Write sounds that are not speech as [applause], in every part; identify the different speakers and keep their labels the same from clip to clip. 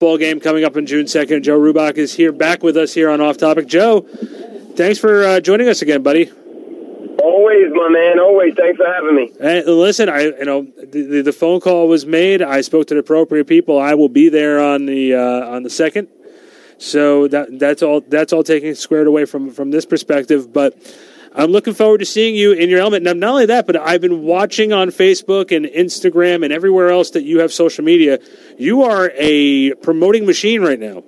Speaker 1: ball game coming up on June 2nd. Joe Ruback is here back with us here on Off Topic. Joe, thanks for uh, joining us again, buddy.
Speaker 2: Always, my man. Always. Thanks for having me.
Speaker 1: Hey, listen, I you know the, the phone call was made. I spoke to the appropriate people. I will be there on the uh, on the second. So that that's all that's all taken squared away from from this perspective. But I'm looking forward to seeing you in your element. Now, not only that, but I've been watching on Facebook and Instagram and everywhere else that you have social media. You are a promoting machine right now.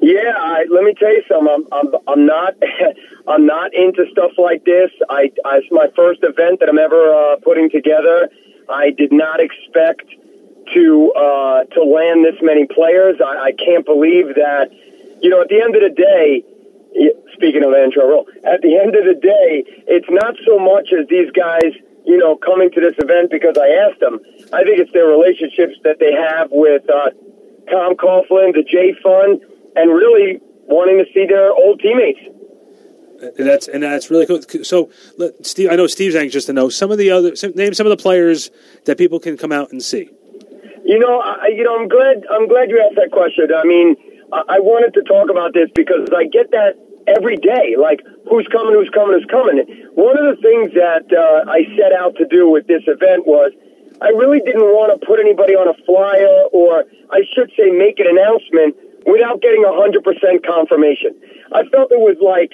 Speaker 2: Yeah, I, let me tell you something. I'm, I'm, I'm not, [laughs] I'm not into stuff like this. I, I, it's my first event that I'm ever uh, putting together. I did not expect to uh, to land this many players. I, I can't believe that. You know, at the end of the day, speaking of Andrew Roll, at the end of the day, it's not so much as these guys, you know, coming to this event because I asked them. I think it's their relationships that they have with uh, Tom Coughlin, the Jay Fund and really wanting to see their old teammates.
Speaker 1: And that's and that's really cool. So, Steve, I know Steve's anxious to know some of the other name some of the players that people can come out and see.
Speaker 2: You know, I, you know, I'm glad I'm glad you asked that question. I mean, I wanted to talk about this because I get that every day. Like, who's coming? Who's coming? Who's coming? One of the things that uh, I set out to do with this event was I really didn't want to put anybody on a flyer, or I should say, make an announcement without getting 100% confirmation. I felt it was like,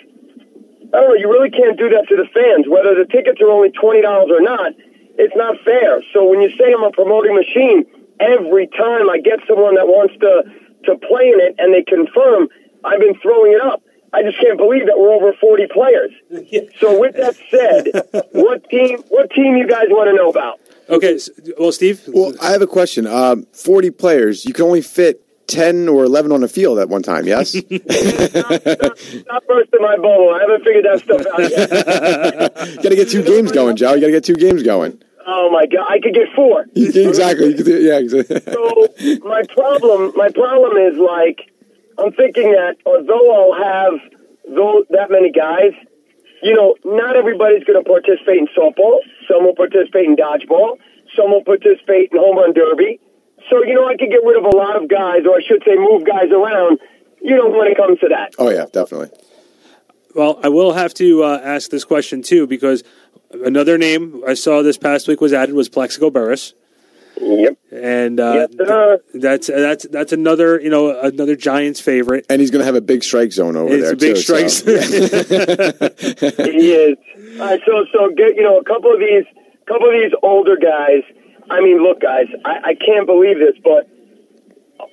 Speaker 2: I don't know, you really can't do that to the fans. Whether the tickets are only $20 or not, it's not fair. So when you say I'm a promoting machine, every time I get someone that wants to, to play in it and they confirm, I've been throwing it up. I just can't believe that we're over 40 players. [laughs] So with that said, what team, what team you guys want to know about?
Speaker 1: Okay, well, Steve.
Speaker 3: Well, I have a question. Um, Forty players, you can only fit 10 or 11 on the field at one time, yes? [laughs]
Speaker 2: not, not, not bursting my bubble. I haven't figured that stuff out yet.
Speaker 3: you got to get two games going, Joe. You got to get two games going.
Speaker 2: Oh my god, I could get four. [laughs]
Speaker 3: exactly. yeah, exactly. [laughs]
Speaker 2: so my problem, my problem is like, I'm thinking that although I'll have those that many guys, you know, not everybody's going to participate in softball. Some will participate in dodgeball. Some will participate in home run derby. So, you know, I could get rid of a lot of guys, or I should say move guys around, you know, when it comes to that.
Speaker 3: Oh, yeah, definitely.
Speaker 1: Well, I will have to uh, ask this question, too, because another name I saw this past week was added was Plaxico Burress.
Speaker 2: Yep.
Speaker 1: And uh, yes, that's that's that's another you know another Giants favorite.
Speaker 3: And he's going to have a big strike zone over
Speaker 1: it's
Speaker 3: there.
Speaker 1: a big
Speaker 3: too,
Speaker 1: strike
Speaker 3: so.
Speaker 2: zone. [laughs] he is. All right, so so get you know a couple of these couple of these older guys I mean, look, guys, I, I can't believe this, but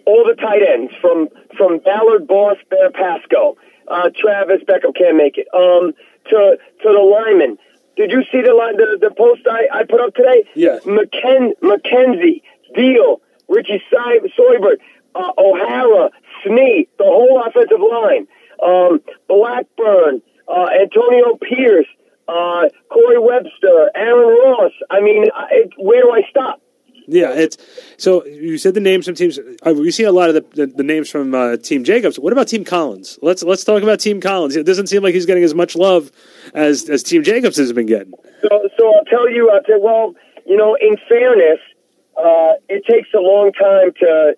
Speaker 2: all the tight ends from from Ballard, Boss, Bear, Pascoe, uh, Travis Beckum can't make it. Um, to to the linemen. Did you see the line the, the post I, I put up today?
Speaker 1: Yes.
Speaker 2: McKen, McKenzie, Diehl, Richie Seubert, uh, O'Hara, Snee, the whole offensive line. Um, Blackburn, uh, Antonio Pierce, uh, Corey Webster, Aaron Ross. I mean, it, where do I stop?
Speaker 1: Yeah, it's so you said the names from teams. Uh, we see a lot of the, the, the names from uh, Team Jacobs. What about Team Collins? Let's let's talk about Team Collins. It doesn't seem like he's getting as much love as as Team Jacobs has been getting.
Speaker 2: So, so I'll tell you. I'll tell, well, you know, in fairness, uh, it takes a long time to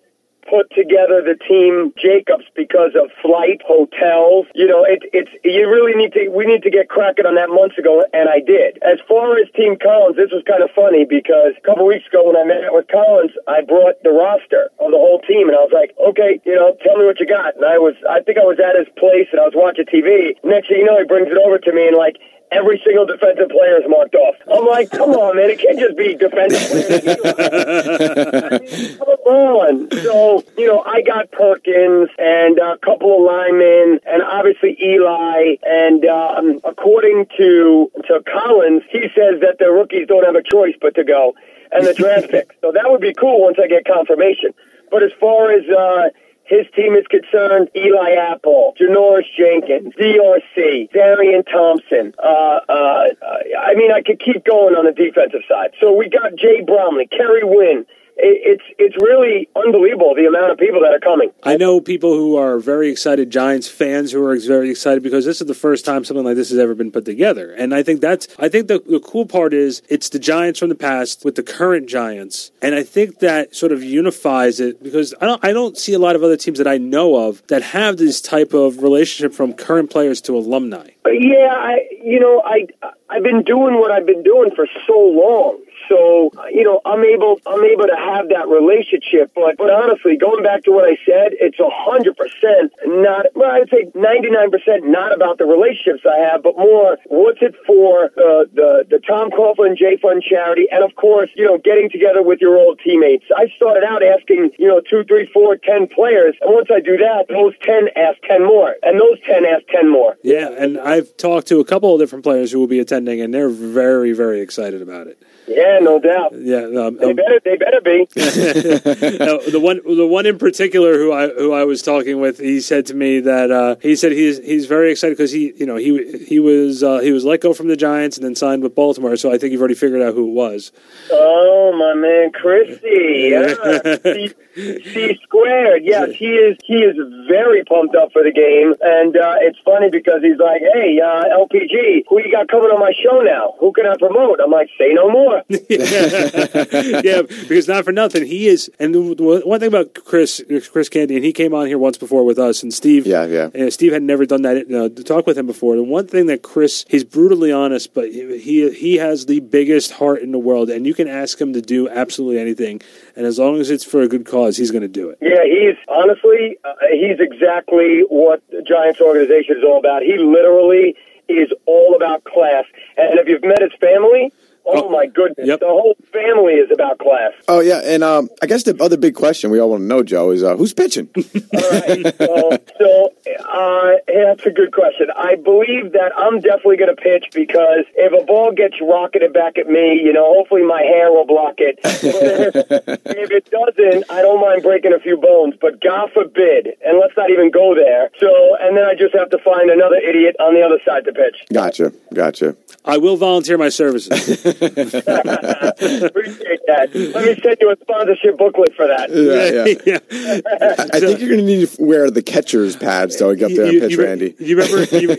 Speaker 2: put together the team Jacobs because of flight, hotels. You know, it, it's you really need to. We need to get cracking on that months ago, and I did. As far as Team Collins, this was kind of funny because a couple weeks ago when I met with Collins, I brought the roster of the whole team, and I was like, okay, you know, tell me what you got. And I was, I think I was at his place, and I was watching TV. Next thing you know, he brings it over to me, and like every single defensive player is marked off. I'm like, come on, man, it can't just be defensive players. Come on. So, you know, I got Perkins and a couple of linemen and obviously Eli. And um, according to, to Collins, he says that the rookies don't have a choice but to go and the draft pick. So that would be cool once I get confirmation. But as far as, uh, his team is concerned, Eli Apple, Janoris Jenkins, DRC, Darian Thompson. Uh, uh, I mean, I could keep going on the defensive side. So we got Jay Bromley, Kerry Wynn, it's it's really unbelievable the amount of people that are coming.
Speaker 1: I know people who are very excited, Giants fans who are very excited because this is the first time something like this has ever been put together. And I think that's I think the, the cool part is it's the Giants from the past with the current Giants, and I think that sort of unifies it because I don't I don't see a lot of other teams that I know of that have this type of relationship from current players to alumni.
Speaker 2: Yeah, I you know I I've been doing what I've been doing for so long. So you know, I'm able I'm able to have that relationship. But but honestly, going back to what I said, it's a hundred percent not. Well, I'd say ninety nine percent not about the relationships I have, but more what's it for uh, the the Tom Coughlin Jay Fund charity, and of course, you know, getting together with your old teammates. I started out asking you know two, three, four, ten players, and once I do that, those ten ask ten more, and those ten ask ten more.
Speaker 1: Yeah, and I've talked to a couple of different players who will be attending, and they're very very excited about it.
Speaker 2: Yeah, no doubt.
Speaker 1: Yeah,
Speaker 2: They
Speaker 1: um,
Speaker 2: better they better be. [laughs] [laughs]
Speaker 1: no, the one the one in particular who I who I was talking with, he said to me that uh, he said he's he's very excited because he you know he he was uh, he was let go from the Giants and then signed with Baltimore. So I think you've already figured out who it was.
Speaker 2: Oh my man, Christy. [laughs] Yeah. C, C squared. Yes, he is. He is very pumped up for the game, and uh, it's funny because he's like, "Hey, uh, LPG, who you got coming on my show now? Who can I promote?" I'm like, "Say no more." [laughs]
Speaker 1: yeah, because not for nothing, he is. And the, the one thing about Chris Chris Canty, and he came on here once before with us, and Steve.
Speaker 3: Yeah, yeah.
Speaker 1: And Steve had never done that uh, to talk with him before. The one thing that Chris, he's brutally honest, but he he has the biggest heart in the world, and you can ask him to do absolutely anything, and as long as it's for a good cause, he's going to do it.
Speaker 2: Yeah, he's honestly, uh, he's exactly what the Giants organization is all about. He literally is all about class. And if you've met his family, oh, my goodness,
Speaker 1: yep.
Speaker 2: the whole family is about class.
Speaker 3: Oh yeah, and um, I guess the other big question we all want to know, Joe, is uh, who's pitching? [laughs]
Speaker 2: All right. So, so uh, yeah, that's a good question. I believe that I'm definitely going to pitch because if a ball gets rocketed back at me, you know, hopefully my hair will block it. [laughs] But if, if it doesn't, I don't mind breaking a few bones. But God forbid, and let's not even go there. So, and then I just have to find another idiot on the other side to pitch.
Speaker 3: gotcha, gotcha.
Speaker 1: I will volunteer my services. [laughs]
Speaker 2: Appreciate that. Let me send you a sponsorship booklet for that.
Speaker 3: Yeah, yeah. [laughs]
Speaker 1: yeah.
Speaker 3: I think you're going to need to wear the catcher's pads to get up there and pitch,
Speaker 1: you,
Speaker 3: Randy.
Speaker 1: You remember, you,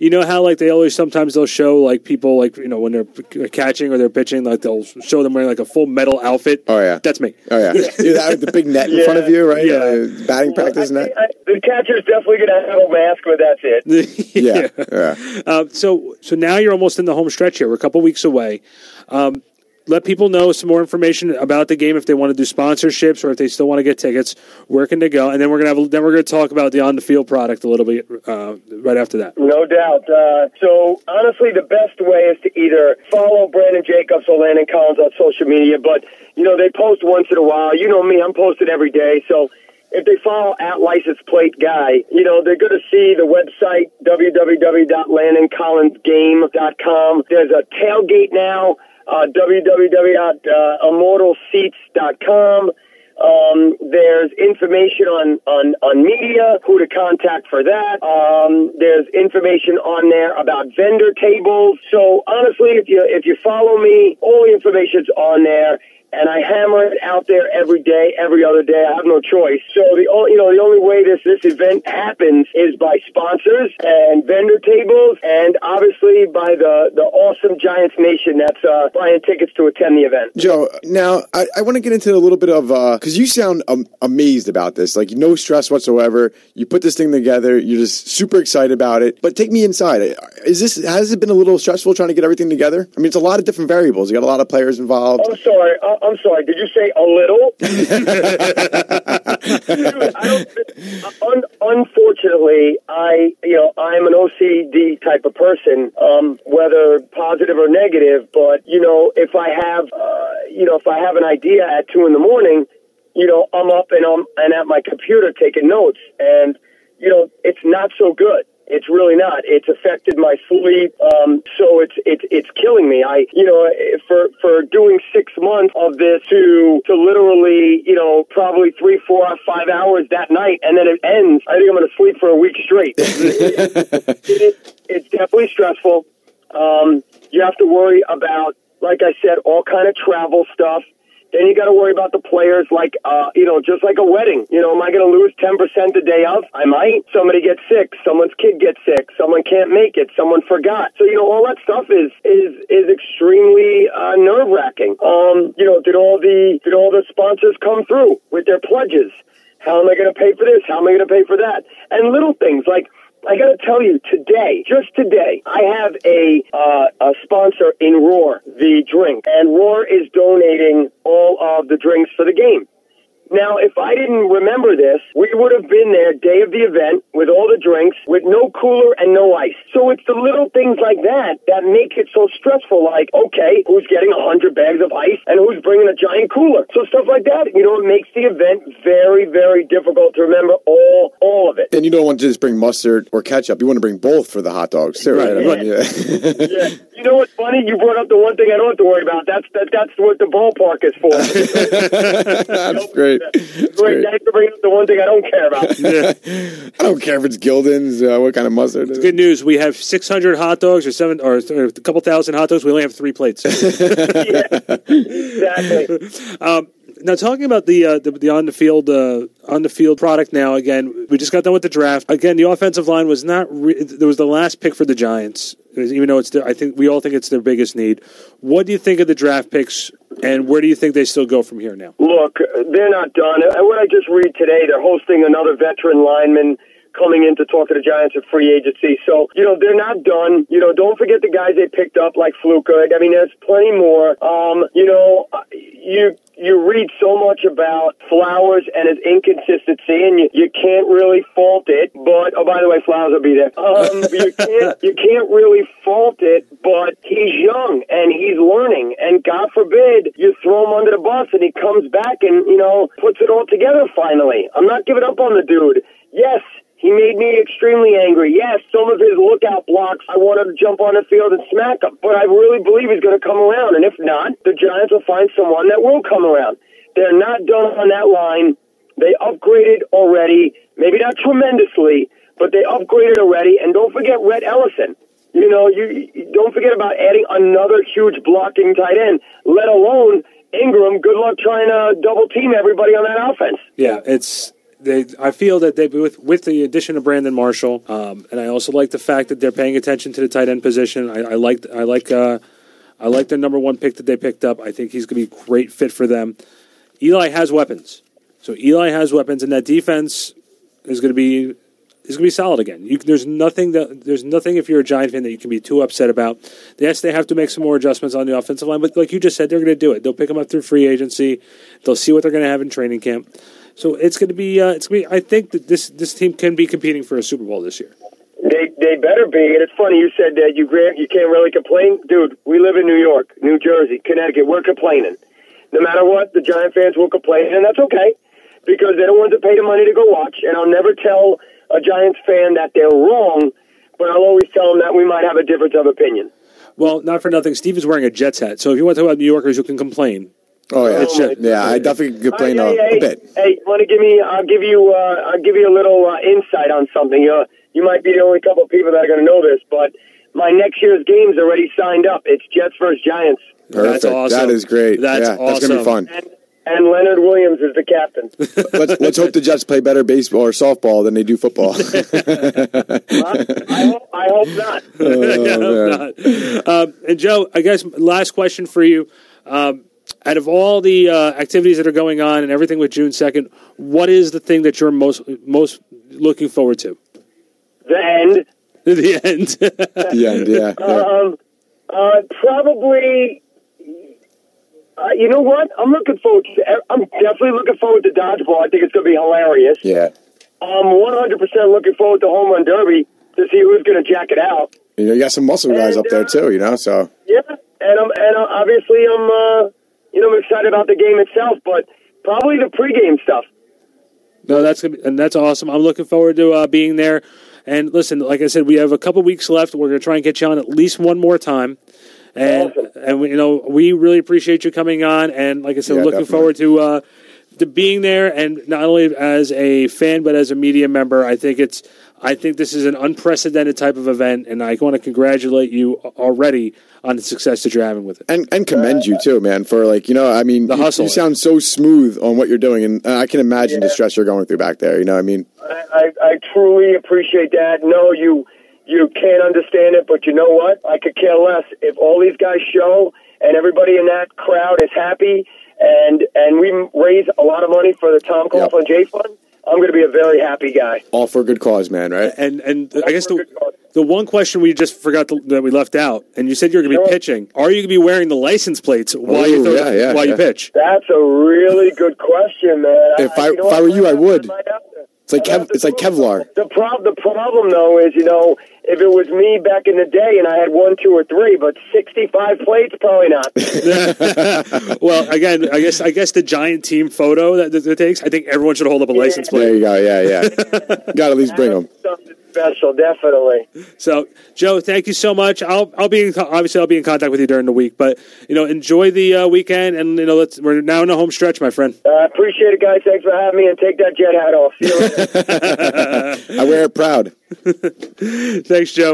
Speaker 1: you know how like they always sometimes they'll show like people like you know when they're catching or they're pitching like they'll show them wearing like a full metal outfit.
Speaker 3: Oh, yeah.
Speaker 1: that's me.
Speaker 3: Oh yeah, [laughs] You're that with the big net in front of you, right?
Speaker 1: Yeah.
Speaker 3: Uh, batting practice
Speaker 2: I,
Speaker 3: net.
Speaker 2: I, the catcher's definitely going to have a mask, but that's it. [laughs]
Speaker 3: Yeah, [laughs] yeah.
Speaker 1: Uh, so so now you're almost in the home stretch here. We're a couple weeks away. Um, let people know some more information about the game if they want to do sponsorships or if they still want to get tickets. Where can they go? And then we're gonna have then we're gonna talk about the on the field product a little bit uh, right after that.
Speaker 2: No doubt. Uh, so honestly, the best way is to either follow Brandon Jacobs or Landon Collins on social media. But you know they post once in a while. You know me, I'm posted every day. So if they follow at license plate guy, you know they're going to see the website www.landoncollinsgame.com. There's a tailgate now. Uh, www.immortalseats.com. Um, there's information on, on, on media, who to contact for that. Um, there's information on there about vendor tables. So honestly, if you, if you follow me, all the information's on there. And I hammer it out there every day, every other day. I have no choice. So the only, you know, the only way this, this event happens is by sponsors and vendor tables and obviously by the, the awesome Giants Nation that's, uh, buying tickets to attend the event.
Speaker 3: Joe, now I, I want to get into a little bit of because you sound um, amazed about this, like no stress whatsoever. You put this thing together, you're just super excited about it. But take me inside. Is this has it been a little stressful trying to get everything together? I mean, it's a lot of different variables. You got a lot of players involved.
Speaker 2: I'm sorry. Uh, I'm sorry. Did you say a little? Dude, [laughs] I don't, un, unfortunately, I you know I'm an OCD type of person, um, whether positive or negative. But you know, if I have uh, you know if I have an idea at two in the morning, you know I'm up and I'm and at my computer taking notes, and you know it's not so good. It's really not. It's affected my sleep, um, so it's it's it's killing me. I you know for for doing six months of this to to literally you know probably three, four, five hours that night, and then it ends. I think I'm going to sleep for a week straight. it, [laughs] it, it's definitely stressful. Um, you have to worry about, like I said, all kind of travel stuff. Then you got to worry about the players, like uh, you know, just like a wedding. You know, am I going to lose ten percent the day of? I might. Somebody gets sick. Someone's kid gets sick. Someone can't make it. Someone forgot. So you know, all that stuff is is is extremely uh, nerve wracking. Um, you know, did all the did all the sponsors come through with their pledges? How am I going to pay for this? How am I going to pay for that? And little things like I got to tell you, today, just today, I have a uh, a sponsor in Roar, the drink, and Roar is donating all of the drinks for the game. Now, if I didn't remember this, we would have been there day of the event with all the drinks, with no cooler and no ice. So it's the little things like that that make it so stressful. Like, okay, who's getting a hundred bags of ice and who's bringing a giant cooler? So stuff like that, you know, it makes the event very, very difficult to remember all, all of it.
Speaker 3: And you don't want to just bring mustard or ketchup. You want to bring both for the hot dogs, too, right?
Speaker 1: Right.
Speaker 3: Yeah. [laughs]
Speaker 2: yeah. You know what's funny? You brought up the one thing I don't have to worry about. That's that. That's what the ballpark is for. [laughs]
Speaker 3: That's [laughs] great. That's
Speaker 2: Great.
Speaker 3: great.
Speaker 2: Thanks for bringing up the one thing I don't care about.
Speaker 3: I don't care if it's Gulden's, uh, what kind of mustard. it is.
Speaker 1: Good news. We have 600 hot dogs or seven or, or a couple thousand hot dogs. We only have three plates.
Speaker 2: yeah, exactly.
Speaker 1: Now, talking about the uh, the, the on the field uh, on the field product. Now, again, we just got done with the draft. Again, the offensive line was not. Re- there was the last pick for the Giants. Even though it's, I think we all think it's their biggest need. What do you think of the draft picks, and where do you think they still go from here now?
Speaker 2: Look, they're not done. What I just read today, they're hosting another veteran lineman coming in to talk to the Giants at free agency. So, you know, they're not done. You know, don't forget the guys they picked up like Fluker. I mean, there's plenty more. Um, you know, you you read so much about Flowers and his inconsistency, and you, you can't really fault it. But oh, by the way, Flowers will be there. Um, [laughs] you can't you can't really fault it. But he's young and he's learning, and God forbid you throw him under the bus and he comes back and you know puts it all together. Finally, I'm not giving up on the dude. Yes, he made me extremely angry. Yes, some of his lookout blocks, I wanted to jump on the field and smack him. But I really believe he's going to come around. And if not, the Giants will find someone that will come around. They're not done on that line. They upgraded already. Maybe not tremendously, but they upgraded already. And don't forget Rhett Ellison. You know, you, you don't forget about adding another huge blocking tight end, let alone Engram. Good luck trying to double team everybody on that offense.
Speaker 1: Yeah, it's they. I feel that they with with the addition of Brandon Marshall, um, and I also like the fact that they're paying attention to the tight end position. I, I like I like uh, I like their number one pick that they picked up. I think he's going to be a great fit for them. Eli has weapons, so Eli has weapons, and that defense is going to be is going to be solid again. You, there's nothing that there's nothing if you're a Giant fan that you can be too upset about. Yes, they have to make some more adjustments on the offensive line, but like you just said, they're going to do it. They'll pick them up through free agency. They'll see what they're going to have in training camp. So it's going to be. Uh, it's going to be. I think that this this team can be competing for a Super Bowl this year.
Speaker 2: They they better be. And it's funny you said that you grant you can't really complain, dude. We live in New York, New Jersey, Connecticut. We're complaining. No matter what, the Giant fans will complain, and that's okay because they don't want to pay the money to go watch. And I'll never tell a Giants fan that they're wrong, but I'll always tell them that we might have a difference of opinion.
Speaker 1: Well, not for nothing. Steve is wearing a Jets hat, so if you want to talk about New Yorkers you can complain,
Speaker 3: Oh yeah,
Speaker 1: It's just-
Speaker 3: yeah. I definitely could complain
Speaker 2: hey,
Speaker 3: a,
Speaker 2: hey,
Speaker 3: a bit.
Speaker 2: Hey, want to give me? I'll give you. Uh, I'll give you a little uh, insight on something. Uh, you might be the only couple of people that are going to know this, but my next year's game's already signed up. It's Jets versus Giants,
Speaker 3: Perfect.
Speaker 1: That's awesome.
Speaker 3: That is great.
Speaker 1: That's
Speaker 3: yeah, That's gonna be
Speaker 1: awesome.
Speaker 3: fun.
Speaker 2: and and Leonard Williams is the captain. [laughs]
Speaker 3: let's let's hope the Jets play better baseball or softball than they do football. [laughs] [laughs]
Speaker 2: I hope. I hope not.
Speaker 1: Yeah,
Speaker 3: man.
Speaker 1: I'm not. Um, and Joe, I guess last question for you. Um, out of all the uh, activities that are going on and everything with June second, what is the thing that you're most most looking forward to?
Speaker 2: The end. [laughs]
Speaker 1: the end.
Speaker 3: the end. Yeah. [laughs] yeah.
Speaker 2: Um, uh, probably. Uh, you know what? I'm looking forward to. I'm definitely looking forward to dodgeball. I think it's going to be hilarious.
Speaker 3: yeah.
Speaker 2: I'm 100% looking forward to home run derby to see who's going to jack it out.
Speaker 3: You know, you got some muscle guys
Speaker 2: And,
Speaker 3: up there
Speaker 2: uh,
Speaker 3: too. You know, so
Speaker 2: Yeah, and I'm and uh, obviously I'm uh, you know I'm excited about the game itself, but probably the pregame stuff.
Speaker 1: No, that's and that's awesome. I'm looking forward to uh, being there. And listen, like I said, we have a couple weeks left. We're going to try and get you on at least one more time. And
Speaker 2: Awesome.
Speaker 1: and we, you know we really appreciate you coming on. And like I said,
Speaker 3: Yeah,
Speaker 1: looking
Speaker 3: definitely.
Speaker 1: forward to uh, the being there, and not only as a fan but as a media member, I think it's I think this is an unprecedented type of event, and I want to congratulate you already on the success that you're having with it,
Speaker 3: and and commend you too, man, for like you know, I mean,
Speaker 1: the
Speaker 3: you,
Speaker 1: hustle.
Speaker 3: You sound so smooth on what you're doing, and I can imagine yeah. the stress you're going through back there. You know, I mean,
Speaker 2: I, I, I truly appreciate that. No, you you can't understand it, but you know what? I could care less if all these guys show and everybody in that crowd is happy, and and we raise a lot of money for the Tom Coughlin yep. Jay Fund I'm going to be a very happy guy.
Speaker 3: All for a good cause, man. Right?
Speaker 1: And and All I guess the the one question we just forgot to, that we left out, and you said you're going to be pitching. Are you going to be wearing the license plates while Ooh, you throw, yeah, yeah, while yeah. you pitch?
Speaker 2: That's a really good question, man.
Speaker 3: If I, I if I were you, I would. It's like Kev, it's like Kevlar.
Speaker 2: The prob the problem though is you know if it was me back in the day and I had one, two, or three, but sixty-five plates, probably not. [laughs] [laughs]
Speaker 1: well, again, I guess I guess the giant team photo that, that it takes. I think everyone should hold up a license plate.
Speaker 3: There you go. Yeah, yeah. [laughs] Got to at least bring them.
Speaker 2: Something special, definitely.
Speaker 1: So, Joe, thank you so much. I'll I'll be in, obviously I'll be in contact with you during the week, but you know, enjoy the uh, weekend, and you know, let's we're now in the home stretch, my friend.
Speaker 2: I uh, appreciate it, guys. Thanks for having me, and take that jet hat off. [laughs]
Speaker 3: I wear it proud. [laughs]
Speaker 1: Thanks, Joe.